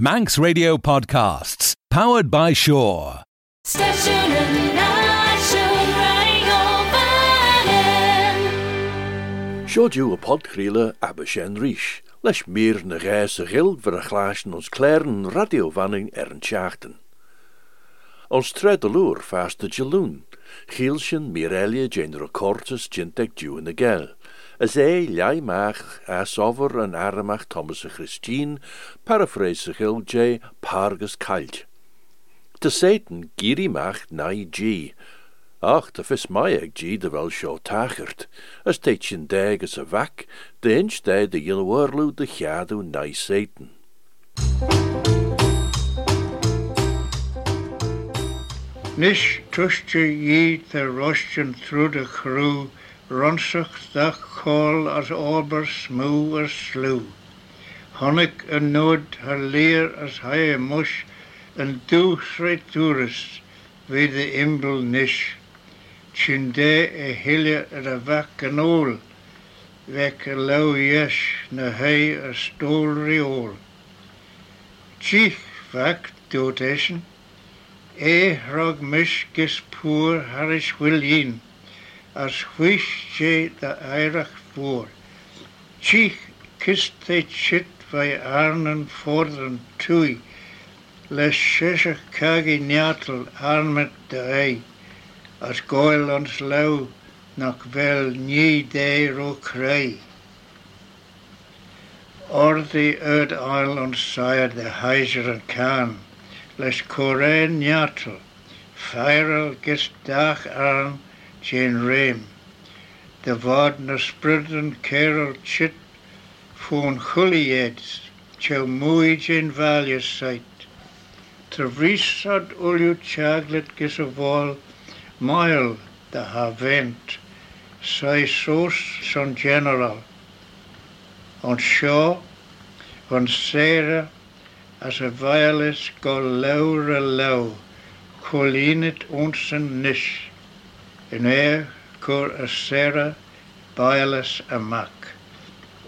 Manx Radio Podcasts, powered by Shore. Show you a podchríle aber sin ríis, leis mír na gaiis a gil ver a chláisn ons cléirn radiohaing ar an teachtain. Ons tred a lúr fásta gelún, chiil sin mírélia génar a cortas ginteag dú na. As é leimach as over an aramach Thomas a Christine, paraphrase J. Pargus Kalt. Te Satan gierimach nai G. Ach, de vis mai ag G de wel tachert. As teitjen dag as a vak, de inch de de yilwarlu de chadu nai Satan. Nis tuiste yi the Russian through the crew, ronsach da call as ober smoo as slew. Honnig een nood haar leer as hij mush, en doe toerist, wie de imbel nish. Chinde e hille er a vak en ol, vek a lau yes na hei a stol riool. Chich vak dotation, e rog mish gis poor harish wilyin, as wish je de eirach voor. Chich kist they chit vai arnen fordern tui, les sesach kagi njatel armet de ei, as goil ons lau nach vel nie de ro krei. Ordi uit island sire de heiser en kan, les korein njatel, feirel gis dag aan Jane Reim. De waard na sprudden kerel chit foon chullieds, chel mooi Jane values site. Ter vrisad ulju chaglet gis a vol, mile de havent, sai sos son general. On shaw, on sera, as a violis go laura low, colinit onsen nish. In Unair cur a sera bailas amac.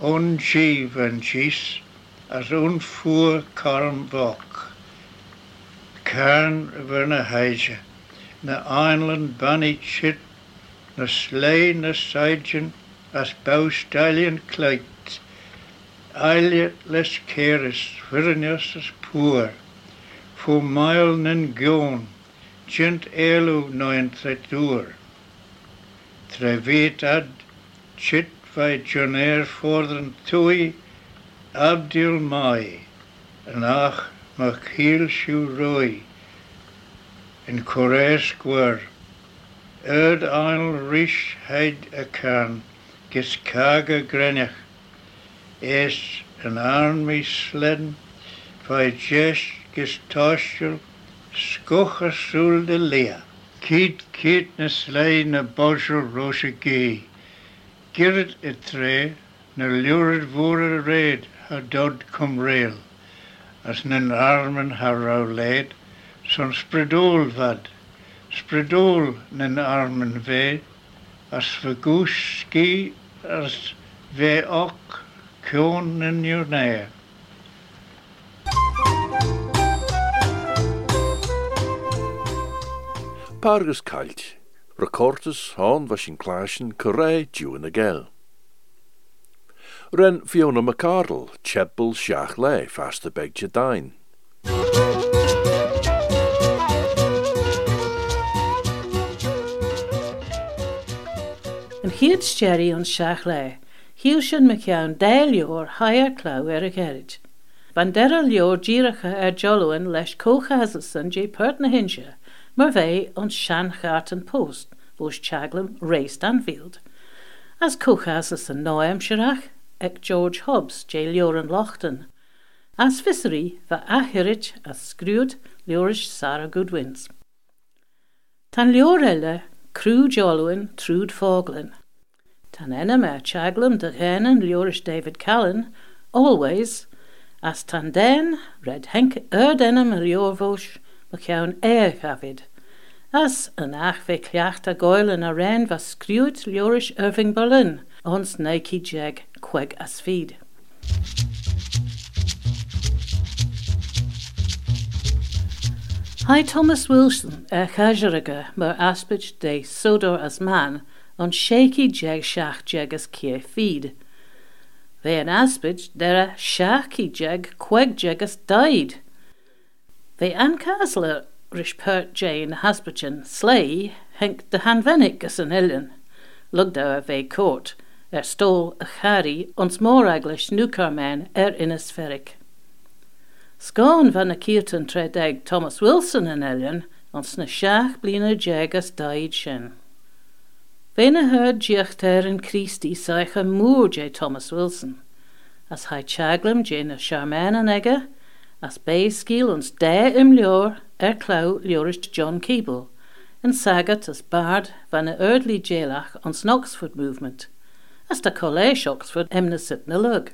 On chiv an chis as un fu carm vok. Cairn verna haige na island, bunny chit na sleigh na sidejen as bowstallion clyte. Eiliet les keris virnios as poor. Fo mile nin gion, gent elo noin tretúr. Trevit ad, chit vai jonair fordern tui, abdil mai, en ach mag heel siw roi, in Corée Square. Erd rish heid a can, gis kaga grenach, es an army sleden, vai jesh gis toshul, skucha sul de lea. Kiet kiet na slé na bosil roise gé. Girid tré na lurid mhór a ha a dod cum réal, as nin armen ha ra léad son spredóil vad, spredóil nin armen vé, as fágúsh cí as bhé och ceón in nenéir. Pargus kailt, recortus hon vashin clashin curae dew yn y gel. Ren Fiona McCardle, chebbl siach le, fast y beg dain. Yn hyd steri on siach le, hiw sy'n myciawn dael yw'r haia claw er y geryd. Bandera lior giracha er jolwyn leis coch hazelson jay pert na hinsio, mar bheith an seanchaart an post, bús teaglam rééis Stanfield. As cóchasas an nóim seach ag George Hobbs dé leor an Lochtan. As fiserí bheit ahirit a scrúd leoris Sarah Goodwins. Tá leor eile cruú jolóin trúd fáglan. Tan ena me teaglam de chéan leoris David Callan, always, as tan den red henk erdenam a leorvós me cean éir chavid. As an ach fé cleacht a goilen a ren was scrúd leoris Irving Berlin, ons Nike jeg queg as feed. Hi Thomas Wilson er chajaraga mar aspich de sodor as man on shaky jeg shach jeg as kie feed. Ve an aspich dera shaky jeg queg jeg as died. Ve an grispert Jane Hasbertin slé henk de hanvennig as an illen, Lugda a bvé kot, er stól a chari ons mór agles nukarmen er inas ferrig. Sáin van na Kirtan tredeig Thomas Wilson an Ellen ans na seaach blina jegus daid sin. Bhéna herd diochttar er an Christí saicha mór J. Thomas Wilson, as haid teaglam Jane a Charmaine an aige, as bé skiel ons dé im leor er clau leorist John Keeble, en sagat as bard van na eardly jailach ons Oxford movement, as da college Oxford emnesit na lug.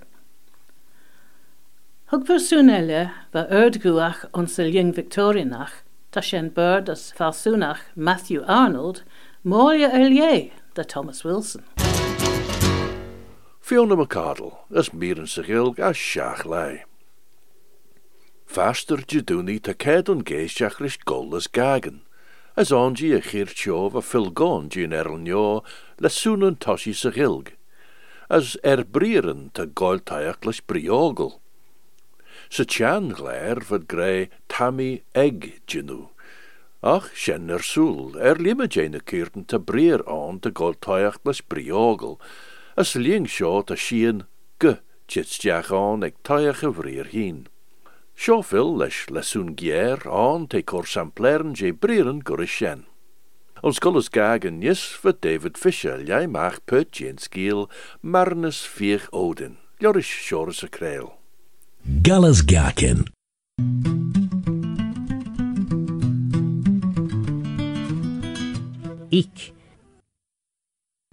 Hug persúnile ba erdguach ons jing Victorianach, bird as falsúnach Matthew Arnold, mólia er da Thomas Wilson. Fiona McCardle is mieren se gilg as seach lei. Faster ta ced an géisteach ris gol as gagan, as anji a chir tjov a le súnan tosi sa gilg, as er brieren ta goiltaiach les briogel. Sa tjan gléir fod gré egg genú. Ach sin er súl, er lime déine keirten te aan te les briogel, as líing seo a sian gu titsteach aan ag taiach. Seo fil leis lesún géir aan te cor sampleren je brieren gur is sin. Ons kolles gagen nis voor David Fisher, jij maag put jeen skiel, marnes vier odin. Joris Joris a. Gullis Gakin. Ik.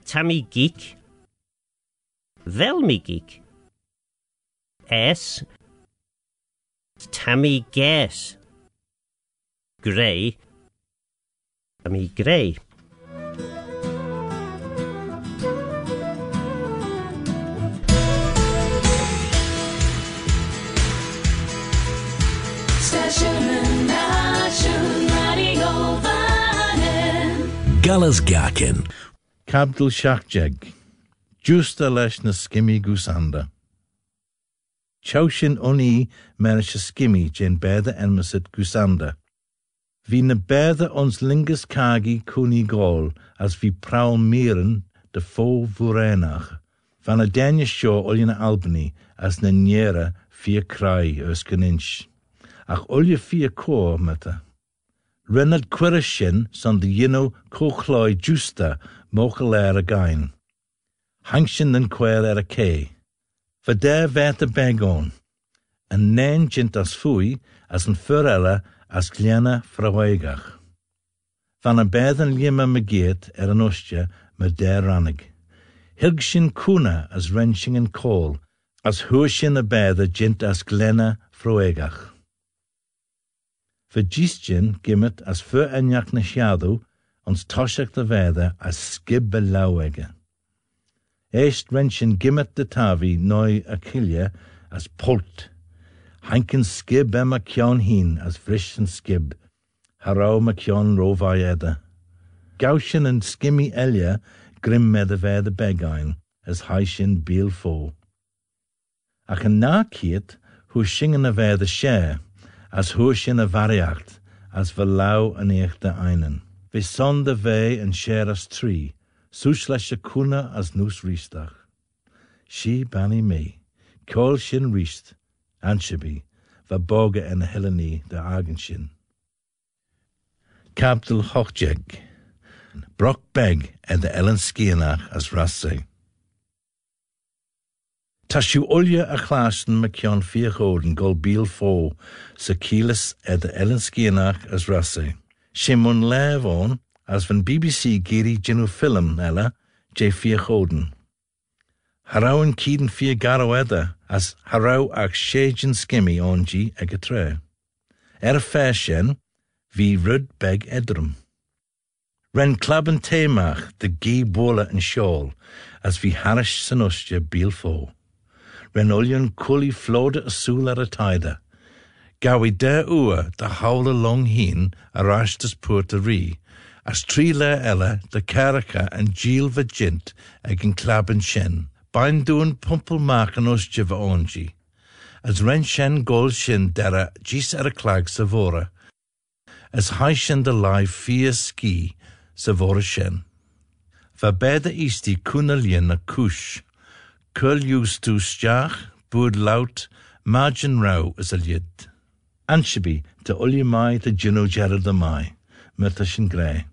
Tammy Geek. Velmi Geek. S. Tammy Guess. Grey. Tammy Grey. Station Nation Radio Vannin. Gullis Gakin. Cabdal Shachjeg, Justa leis na skimmy gusanda. Chowshin oni merisha skimmy jen beda enmasit gusanda. Vi na beda ons lingus kagi kuni gol as vi praul miren de fo vurenach. Van a danja show oljana Albany as na niera vier krai öskeninch. Ach olje vier koor meta. Renard Quirishin son de yino cochloi justa mochel er a gain. Den quail er a kei. For der vet a begon. En nen jint as fui as een furella as gliana frawaigach. Van a bedden lima megeet er an ostja me der rannig. Hilgshin kuna as wrenching en call, as huishin a bedda jint as glena frawaigach. Vergistin gimmet as fur enjak na ons toshak de veda as skib belauwege. Eest wrenchen gimmet de tavi noi akilja as polt. Hanken skib emma kjon hin as frischen skib. Harau ma kjon rovai edda. Gaushin en skimmy elja grim me de begain as haishin biel fo. Ach en na kiet hu shingen a veda share as huishin a variacht as verlau an echte einen. Vi son de vei en share as tree, Suslashe kuna as nus ristach. She bani me, kol shin rist, anshabi, va boga en heleni de agenshin. Captal hochjeg, Brock beg en de ellen skienach as rasse. Tashu olje a chlasen me kion vier goden gol biel fo, se kieles ed de ellen skienach as rasse. Shimon levon, as van BBC geri genu film ella, je vier goden. Harauen kieden vier garo edda, as harau ach shejin skimmy onji ag a tre. Er fashion, vi rud beg edrum. Ren klaben teemach de gi bola en shawl, as vi harish sanostja biel fo. Ren oljan kuli flode ar a taida. Gawi der uur de howle long heen arashtes poort ri, as tri le ella de caraca en giel vagint ag yn clab yn shen, bain doen pumpel maken os jiva ongi, as ren shen gol shin dera gis er a clag savora, as hai shen de lai fia ski savora shen. Va beda isti kunalien a kush, kul justu stjach, bud laut, margin rau as a lid. Anshabi te ulje mai te gino gerard de mai, myrta sin grei.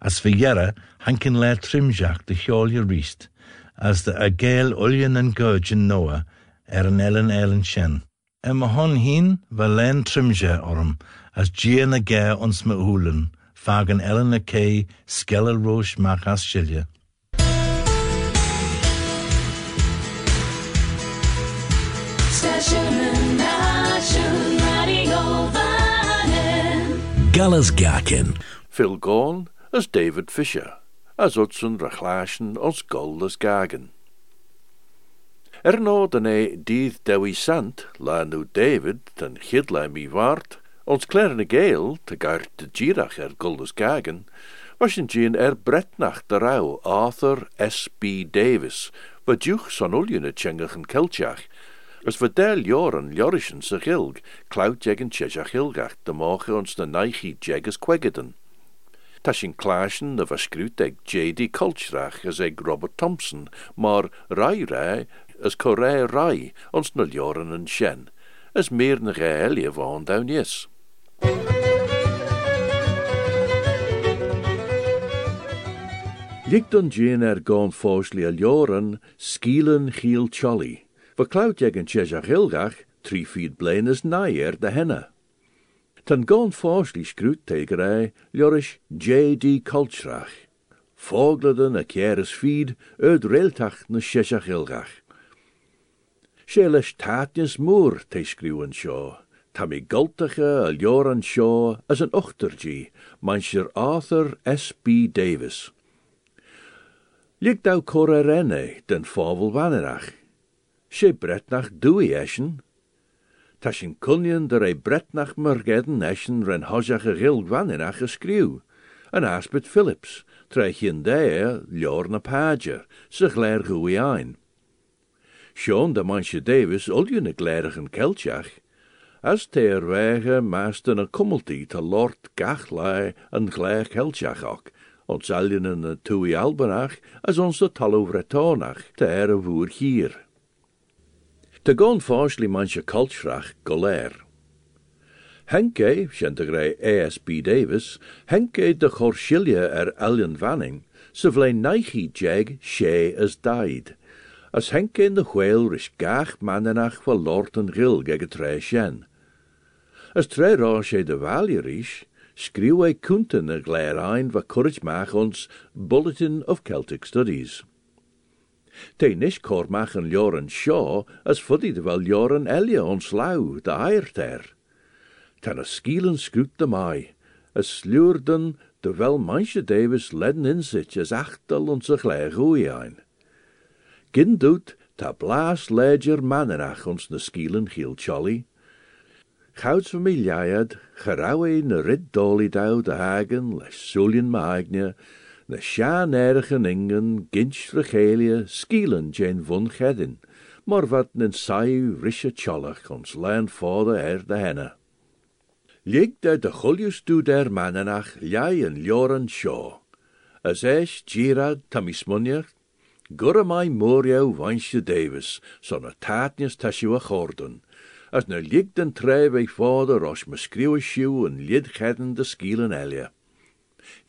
As fi yera, hankin le trimjach de hjolje riest, as de agel uljen en gurgin noa, er an ellen ellen shen. Emma hon hin va len trimja orm, as gian a ons ulen, fagen ellen a kei, skellel roche Nation Radio Vannin. Gallas Gakin. Phil Gorn as David Fisher, as Utsen Rachlaschen ons Gold as Gagen. Er no den e dydd dewi sant, la nu David, ten chidla mi waard, ons klerne geel, te gair de girach er Gold Gagen, was in er bretnach de rauw Arthur S.B. Davis, wat juch son uljene tjengachen keltjach, as verdel joren jorischen se gilg, klauwt jegen tjejach gilgach, de moge ons de neichi jeges kwegeden. Ta sin klaasjen de verskrut eg J.D. Kolchrach as eg Robert Thompson, maar rai rai as korei rai ons nul joren en shen, as meer ne gehelie van down yes. Ligt dan gin er gaan fosli a joren skielen giel cholly. Verklout jeg en tjejach hilgach, blein as de henne. Ten gaan fosli skrut tegerij, jorish J.D. Kolchrach. Vogleden a kjeres feed, uit reeltach na tjejach hilgach. Sjelesh taatjes moer te sjo. Tammy gultige a as een ochtergie, mancher Arthur S.B. Davis. Ligt dou korrerenne den favel wannerach. She bretnach dui eschen. Ta sin der ei bretnach murgeden eschen ren hojach a gil wannerach a skriw. An aspet Phillips, treich in daar ljorna pager, sig leer goeie ein. Sean de manche Davis uljen a glerigen keltjach. As teer wege maasten a kummeltie te lord gachlai an gleich keltjach ook, ons aljen in a tui albanach as ons de voer hier. Te gon forsli manche kultrach goler. Henke, sjentegrei A.S.B. Davis, Henke de chorschilje er alien vanning, se vlei jeg she as died. As Henke in de chweil rish gach manenach va lort en gil gege tre sjen. As tre ra she de valje rish, skriw ei kunten a glair ein va courage mach ons Bulletin of Celtic Studies. Te nish kormach en Joran Shaw as fuddy de wel Joran Elia ons lau, de eierter. Ten a skielen skroet de mai, as sluurden de wel manche Davis ledden in zich as achtel onze glair goeie ein. Gin doet ta blaas ledger manenach ons na skielen giel cholly. Gouds familieid, gerouwe na rid doli dau de hagen, les sulien maagnia, na sjaan ergen ingen, ginch regelia, skielen jen von gedin, maar wat nen sai rische cholach ons land vader er de henne. Ligt uit de gullius du der manenach, jij en Joran Shaw. As esch girad tamismunjer, gurre mai morio wansje Davis, son a taatjes tasju a chordun. As na ligt den trei vader os me sju en lid de skielen elia.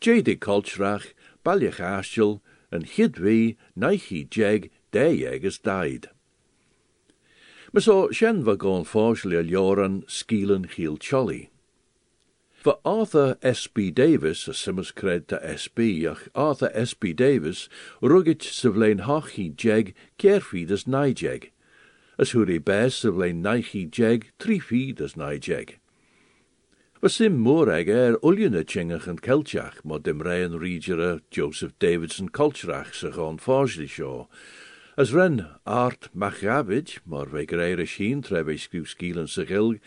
J.D. Kolchrach, Aschel, en Hidwi, Neichi Jeg, de jegers died. Maar zo shen we gaan voorstel joren skielen giel cholly. For Arthur S.B. Davis, a simmers cred to S.B., ach Arthur S.B. Davis, ruggit sevlein hachi jeg, kerfid as nijeg. As huri bes sevlein naichi jeg, trifid as nijeg. Was sim keltjach, maar dem reien riegere Joseph Davidson aan Farsley shaw. As ren art machabid, mar ve greire sheen trebe skriw skielen sa gilg,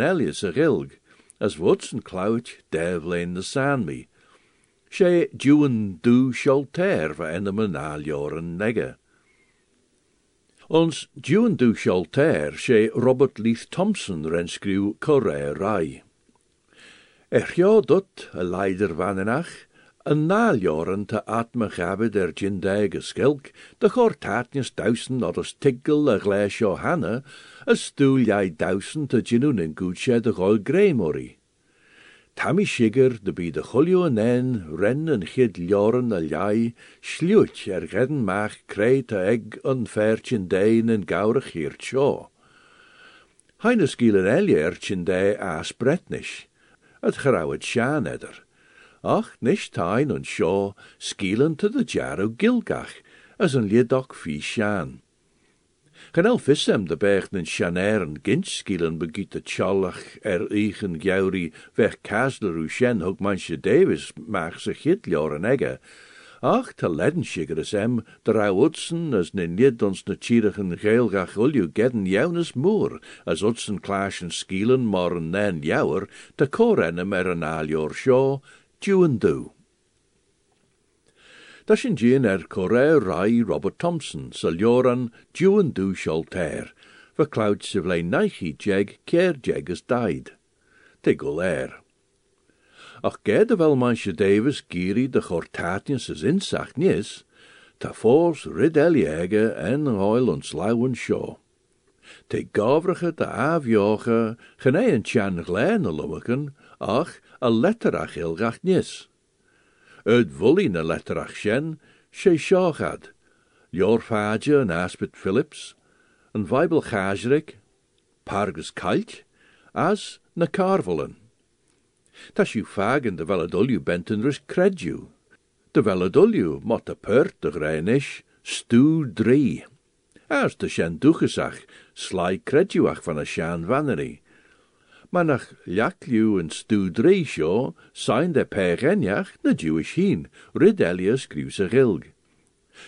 elia sa gilg, as wotsen clout devlein de sanmi. She duwen du sholter va enem an aljoren negge. Ons duwen du sholter she Robert Leith Thompson ren skriw korre rai. Echjo dot a leider vanenach, een naaljoren te atme gabbe der jindage skilk, de chortatnius duisen od os tiggel a gles Johanna, a stoel jij duisen te jinun in goedse de gol greimori. Tammy de bi de cholio en en, ren en chid ljoren a sluut er gedden maag kreit a egg un fertjen dein en gaurig hier tjo. Heine skielen elje ertjen dei a spretnish, het grauwet sjaan edder. ach nish tain an seo skielen to the jarrow gilgach, as an liedoch fi shan. Gan fissem de bergen shaner en gint skielen begiet de tjallach er eigen gjauri weg kasler u shen hog manche Davis mag zich hit egge, ach te ledden shiggers em, de utsen as ne nid ons na tjirigen geelgach ulju gedden jounes moer, as utsen klaschen skielen en nen jouwer, te korenem er al jor sjo, Dúan dú. Da sin gin er coré rai Robert Thompson sa leoran dúan dú seoltéir, fa cloud se vlé naichi jeg céir jegus daid. Te go air. Ach ged vel manche Davis giri de chortatien ses insach nies, ta fors rid en oil ons lauwen sjo. Te gavrige de avjoge, genei een tjan glene ach a letterach ilgach nis. Uit letterach shen, she shachad, Jor Faja en Aspet Phillips, en Weibel Chazrik, Pargus Kalt, as na Carvelen. Tas u fagen de veladolju benten rus credju. De veladolju mot a pert de stu drie. As de shen duchesach, sly credjuach van a shan vannery maar nach liakliu en stu dreisio sein de perenjach na Jewish hien, rid Elias gilg.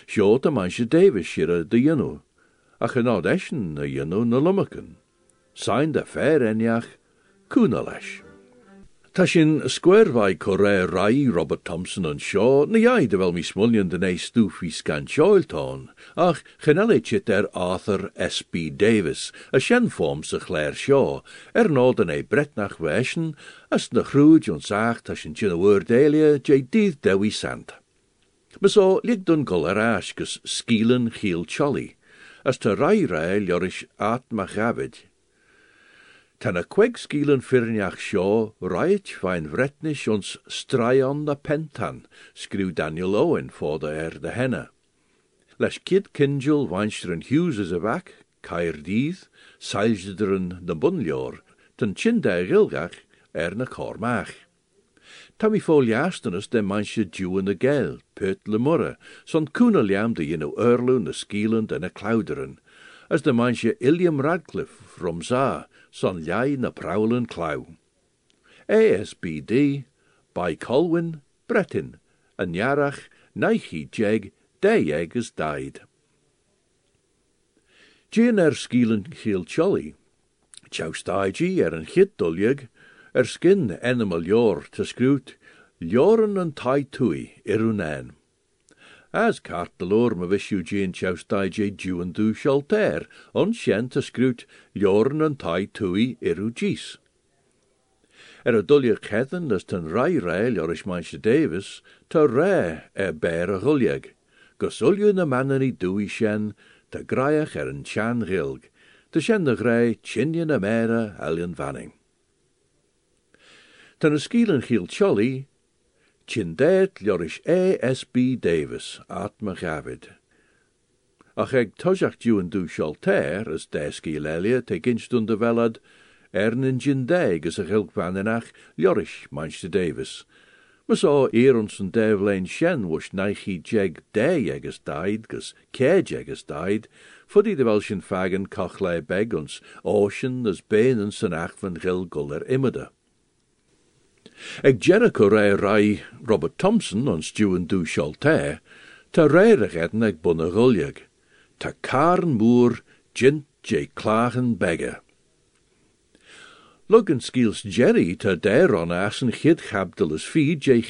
Sio de manche Davis shire de ynu, ach yn od na ynu na. Sein de. Ta sin sgwerfau corre rai Robert Thompson yn sio, na dyn ei stwfi sgan sioel ton, ach chynelu chit er Arthur S.B. Davis, a chler sio, er nod yn ei bretnach weschen, as na chrwyd o'n sach ta sin chyn y word elia, jay dydd dewi sant. Mas o lig ar as ta rai liorish at Tan y cweg sgilen ffyrniach sio, rhaid fain vretnish ons straeon na pentan, skriw Daniel Owen ffordd er de henna. Les kid kinjul weinsteren Hughes is a vac, cair dydd, sailsderen na bunlior, tan chinda gilgach er na cormach. Tam i foliastenus de manche duw in de gel, pert le murre, son kuna liam de jino urlu na skielen de na clouderen, as de manche Iliam Radcliffe from Za, son jij na prowlen klauw. ASBD, by Colwyn, Breton, en jarach, neichi jeg, de jegers died. Gin er skielen giel cholly, Chowstaigi er een chit duljeg, er skin animal jor te scrut, joren en tai tui irunan. As cart de me vis Eugene Choustai je du shalter, on shen te scrut joren en tai tui iru gis. Er a as ten rai rai lorish manche Davis, te re er bear a guljeg, gusulje na manani dui shen, te graiach er een chan gilg, te shen de grei chinje na mera alien vanning. Ten a skielen giel cholly, Chindet Lorish A.S.B. Davis, at Gavid. Ach eg tojach duwen du sholter, as deski lelia, te ginstun de velad, ernen jindeg as a gilkwanenach, manchte Davis. Maar so eeronsen devlein shen wush naichi jeg de jeges died, gus ke jeges died, fuddy de welschen fagen kochlei beg ons, ocean as san ach van gil guller. Eg Jericho rai Robert Thompson ons duwen du sholter, ta reirech eden eg bunne gulleg. ta moer jint je klagen begge. Logan Jerry ta der on asen chid chabdelis fi je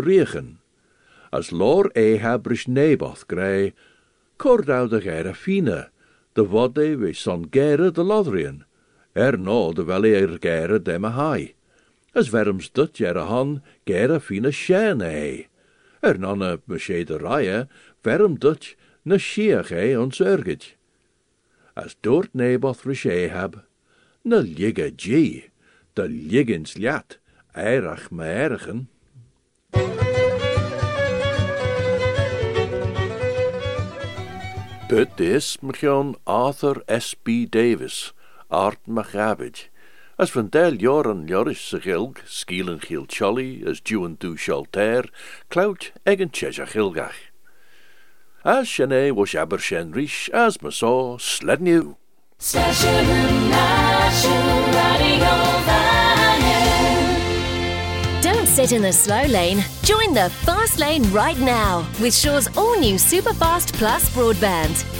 regen. As lor e habrish neboth grey, cordau de gera fine, de wadde we son gere de lodrien, er no de wel er gere. As verms dut jere han gere fine shen e. Er nonne meshe de rye, verm dut na shiach e ons ergit. As doort neboth rish heb, na ligge G, de liggens ljat, eirach me ergen. Put is mechion Arthur S.B. Davis, Art Machabij. As van del joren joris se gilg, skielen giel cholly, as duwen du shalter, clout egen cheja gilgach. As shene was aber shen rish, as me saw, sled new. Station National Radio. Don't sit in the slow lane. Join the fast lane right now with Shaw's all new Superfast Plus broadband.